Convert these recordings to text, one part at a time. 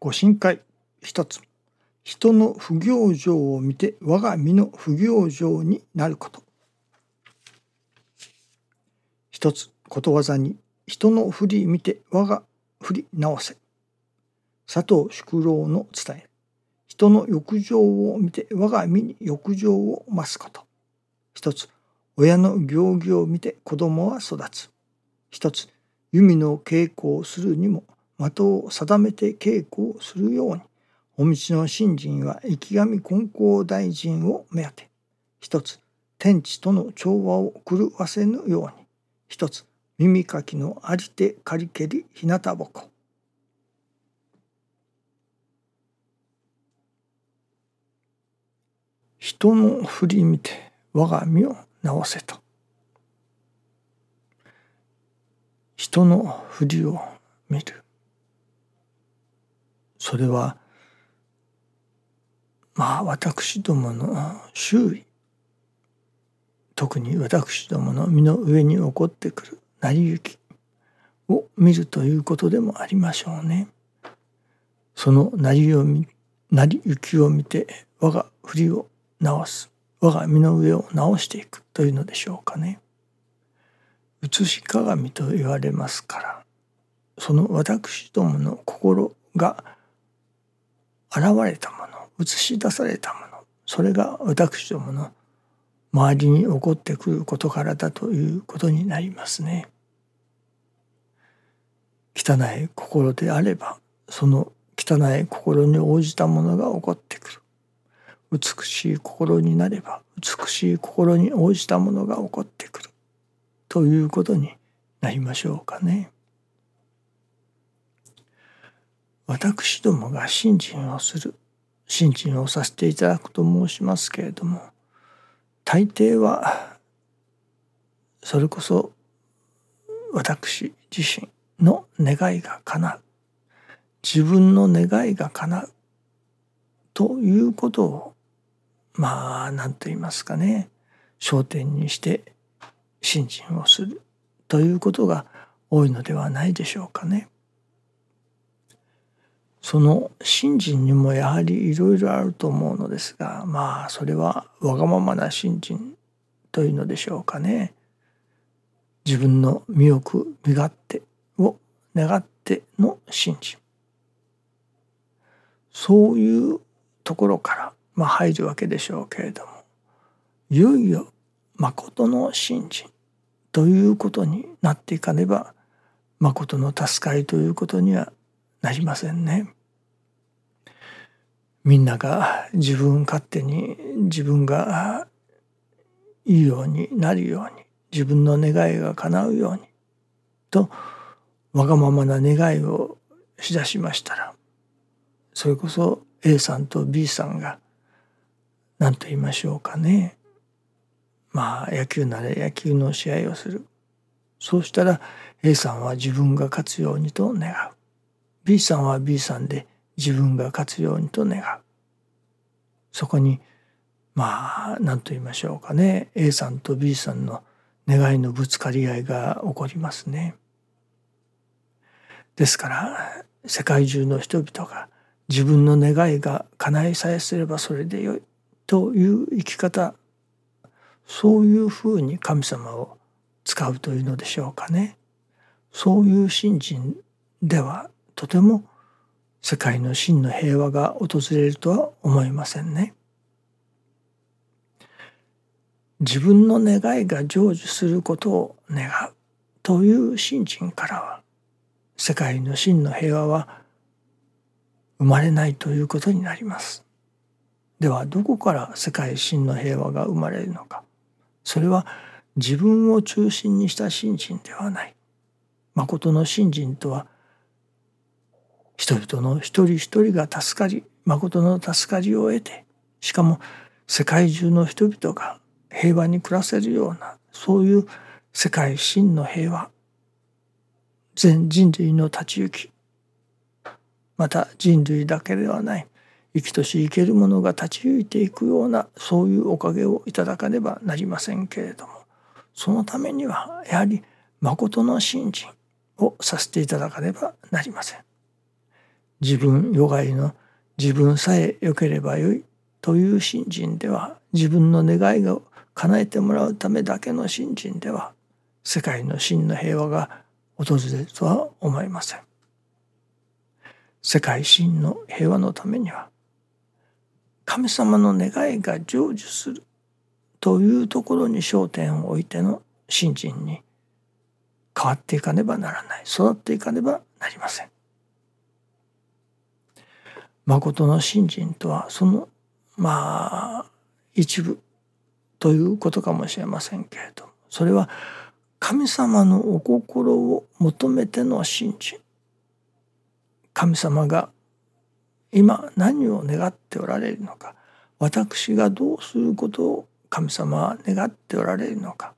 ご神会一つ。人の不行状を見て我が身の不行状になること。一つことわざに人の振り見て我が振り直せ。佐藤宿老の伝え。人の欲情を見て我が身に欲情を増すこと。一つ親の行儀を見て子供は育つ。一つ弓の稽古をするにも的を定めて稽古をするようにお道の信心は生神金光大臣を目当て。一つ天地との調和を狂わせぬように。一つ耳かきのありてかりけりひなたぼこ。人の振り見て我が身を直せと。人の振りを見る。それはまあ私どもの周囲特に私どもの身の上に起こってくる成り行きを見るということでもありましょうね。その成りを成り行きを見て我が振りを直す我が身の上を直していくというのでしょうかね。写し鏡と言われますからその私どもの心が現れたもの映し出されたものそれが私どもの周りに起こってくる事柄だということになりますね。汚い心であればその汚い心に応じたものが起こってくる。美しい心になれば美しい心に応じたものが起こってくるということになりましょうかね。私どもが信心をする信心をさせていただくと申しますけれども大抵はそれこそ私自身の願いが叶う自分の願いが叶うということをまあ何と言いますかね焦点にして信心をするということが多いのではないでしょうかね。その信心にもやはりいろいろあると思うのですがまあそれはわがままな信心というのでしょうかね。自分の身よく身勝手を願っての信心そういうところからまあ、入るわけでしょうけれどもいよいよ誠の信心ということになっていかねば誠の助かりということにはなりませんね。みんなが自分勝手に自分がいいようになるように自分の願いが叶うようにとわがままな願いをしだしましたらそれこそ A さんと B さんが何と言いましょうかね。まあ野球なら野球の試合をする。そうしたら A さんは自分が勝つようにと願う。B さんは B さんで自分が勝つようにと願うそこにまあ何と言いましょうかね A さんと B さんの願いのぶつかり合いが起こりますね。ですから世界中の人々が自分の願いが叶いさえすればそれでよいという生き方そういうふうに神様を使うというのでしょうかね。そういう信心ではとても世界の真の平和が訪れるとは思いませんね。自分の願いが成就することを願うという信心からは世界の真の平和は生まれないということになります。ではどこから世界真の平和が生まれるのかそれは自分を中心にした信心ではない誠の信心とは人々の一人一人が助かり誠の助かりを得てしかも世界中の人々が平和に暮らせるようなそういう世界真の平和全人類の立ち行きまた人類だけではない生きとし生けるものが立ち行いていくようなそういうおかげをいただかねばなりませんけれどもそのためにはやはり誠の信心をさせていただかねばなりません。自分よがいの自分さえ良ければよいという信心では自分の願いを叶えてもらうためだけの信心では世界の真の平和が訪れるとは思いません。世界真の平和のためには神様の願いが成就するというところに焦点を置いての信心に変わっていかねばならない育っていかねばなりません。誠の信心とはそのまあ一部ということかもしれませんけれどもそれは神様のお心を求めての信心。神様が今何を願っておられるのか私がどうすることを神様は願っておられるのか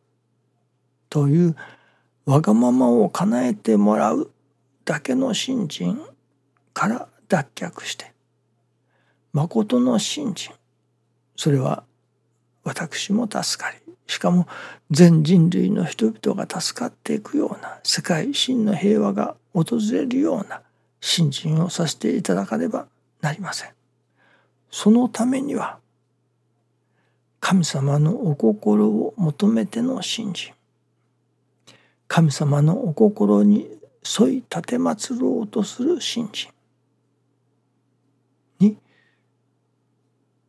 というわがままを叶えてもらうだけの信心から脱却して誠の信心。それは私も助かりしかも全人類の人々が助かっていくような世界真の平和が訪れるような信心をさせていただかねばなりません。そのためには神様のお心を求めての信心。神様のお心に沿い奉ろうとする信心。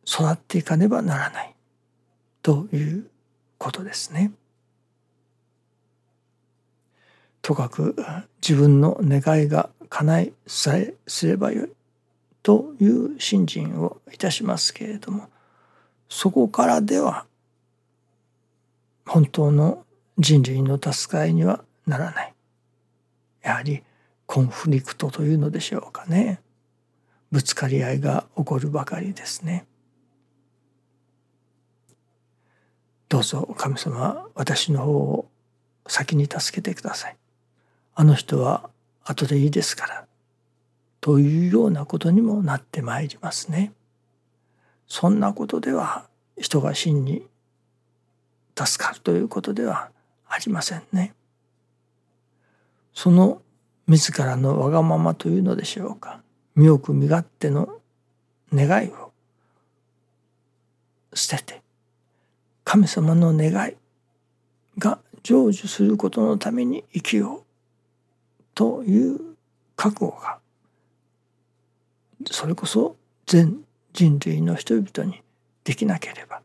育っていかねばならないということですね。とかく自分の願いが叶いさえすればよいという信心をいたしますけれどもそこからでは本当の人類の助かりにはならないやはりコンフリクトというのでしょうかねぶつかり合いが起こるばかりですね。どうぞ神様私の方を先に助けてください。あの人は後でいいですからというようなことにもなってまいりますね。そんなことでは人が真に助かるということではありませんね。その自らのわがままというのでしょうか身をく身勝手の願いを捨てて神様の願いが成就することのために生きようという覚悟がそれこそ全人類の人々にできなければ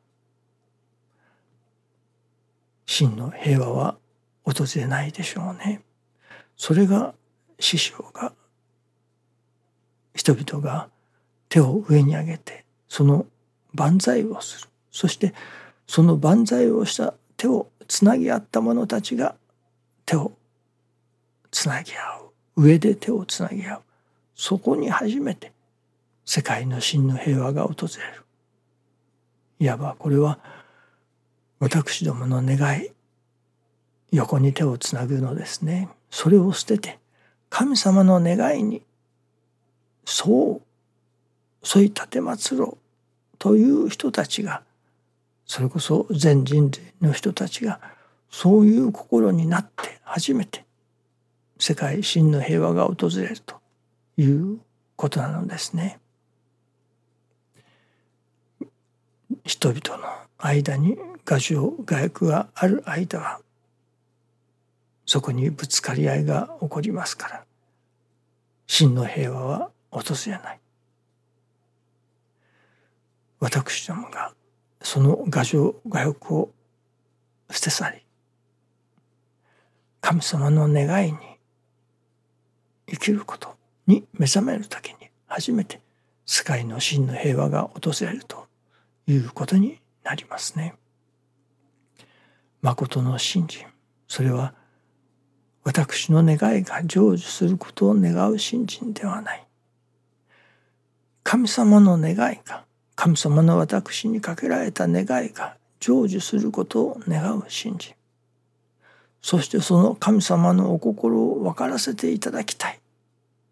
真の平和は訪れないでしょうね。それが師匠が人々が手を上に上げてその万歳をするそしてその万歳をした手をつなぎ合った者たちが手をつなぎ合う。上で手をつなぎ合う。そこに初めて世界の真の平和が訪れる。いわばこれは私どもの願い。横に手をつなぐのですね。それを捨てて神様の願いにそう添い立てまつろうという人たちがそれこそ全人類の人たちがそういう心になって初めて世界真の平和が訪れるということなのですね。人々の間に画情画欲がある間はそこにぶつかり合いが起こりますから真の平和は訪れない。私どもがその画情画欲を捨て去り神様の願いに生きることに目覚める時に初めて世界の真の平和が訪れるということになりますね。誠の信心それは私の願いが成就することを願う信心ではない神様の願いが神様の私にかけられた願いが成就することを願う信心そしてその神様のお心を分からせていただきたい。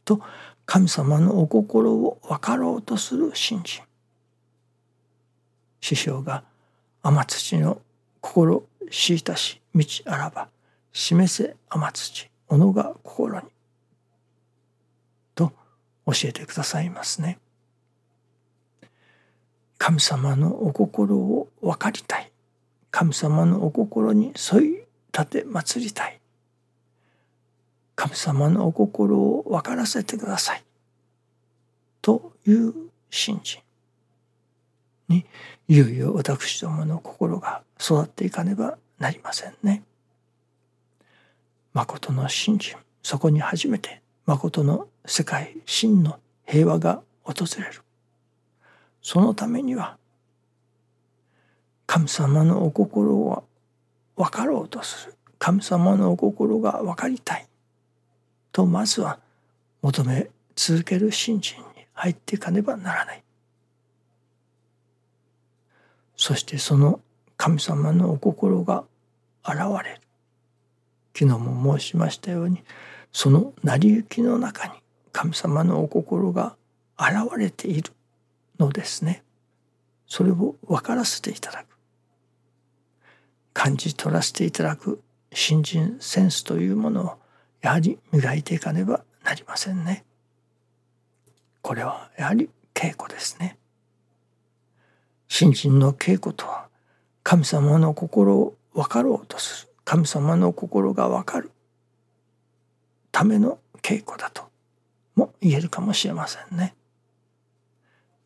と神様のお心を分かろうとする信心師匠が天土の心しいたし道あらば示せ天土己が心に。と教えてくださいますね。神様のお心を分かりたい。神様のお心に沿い立て祭りたい。神様のお心を分からせてください。という信心にいよいよ私どもの心が育っていかねばなりませんね。誠の信心そこに初めて誠の世界真の平和が訪れる。そのためには神様のお心は分かろうとする。神様のお心が分かりたいとまずは求め続ける信心に入っていかねばならない。そしてその神様のお心が現れる。昨日も申しましたようにその成り行きの中に神様のお心が現れている。のですね。それを分からせていただく。感じ取らせていただく。新人センスというものをやはり磨いていかねばなりませんね。これはやはり稽古ですね。新人の稽古とは神様の心を分かろうとする。神様の心が分かる。ための稽古だとも言えるかもしれませんね。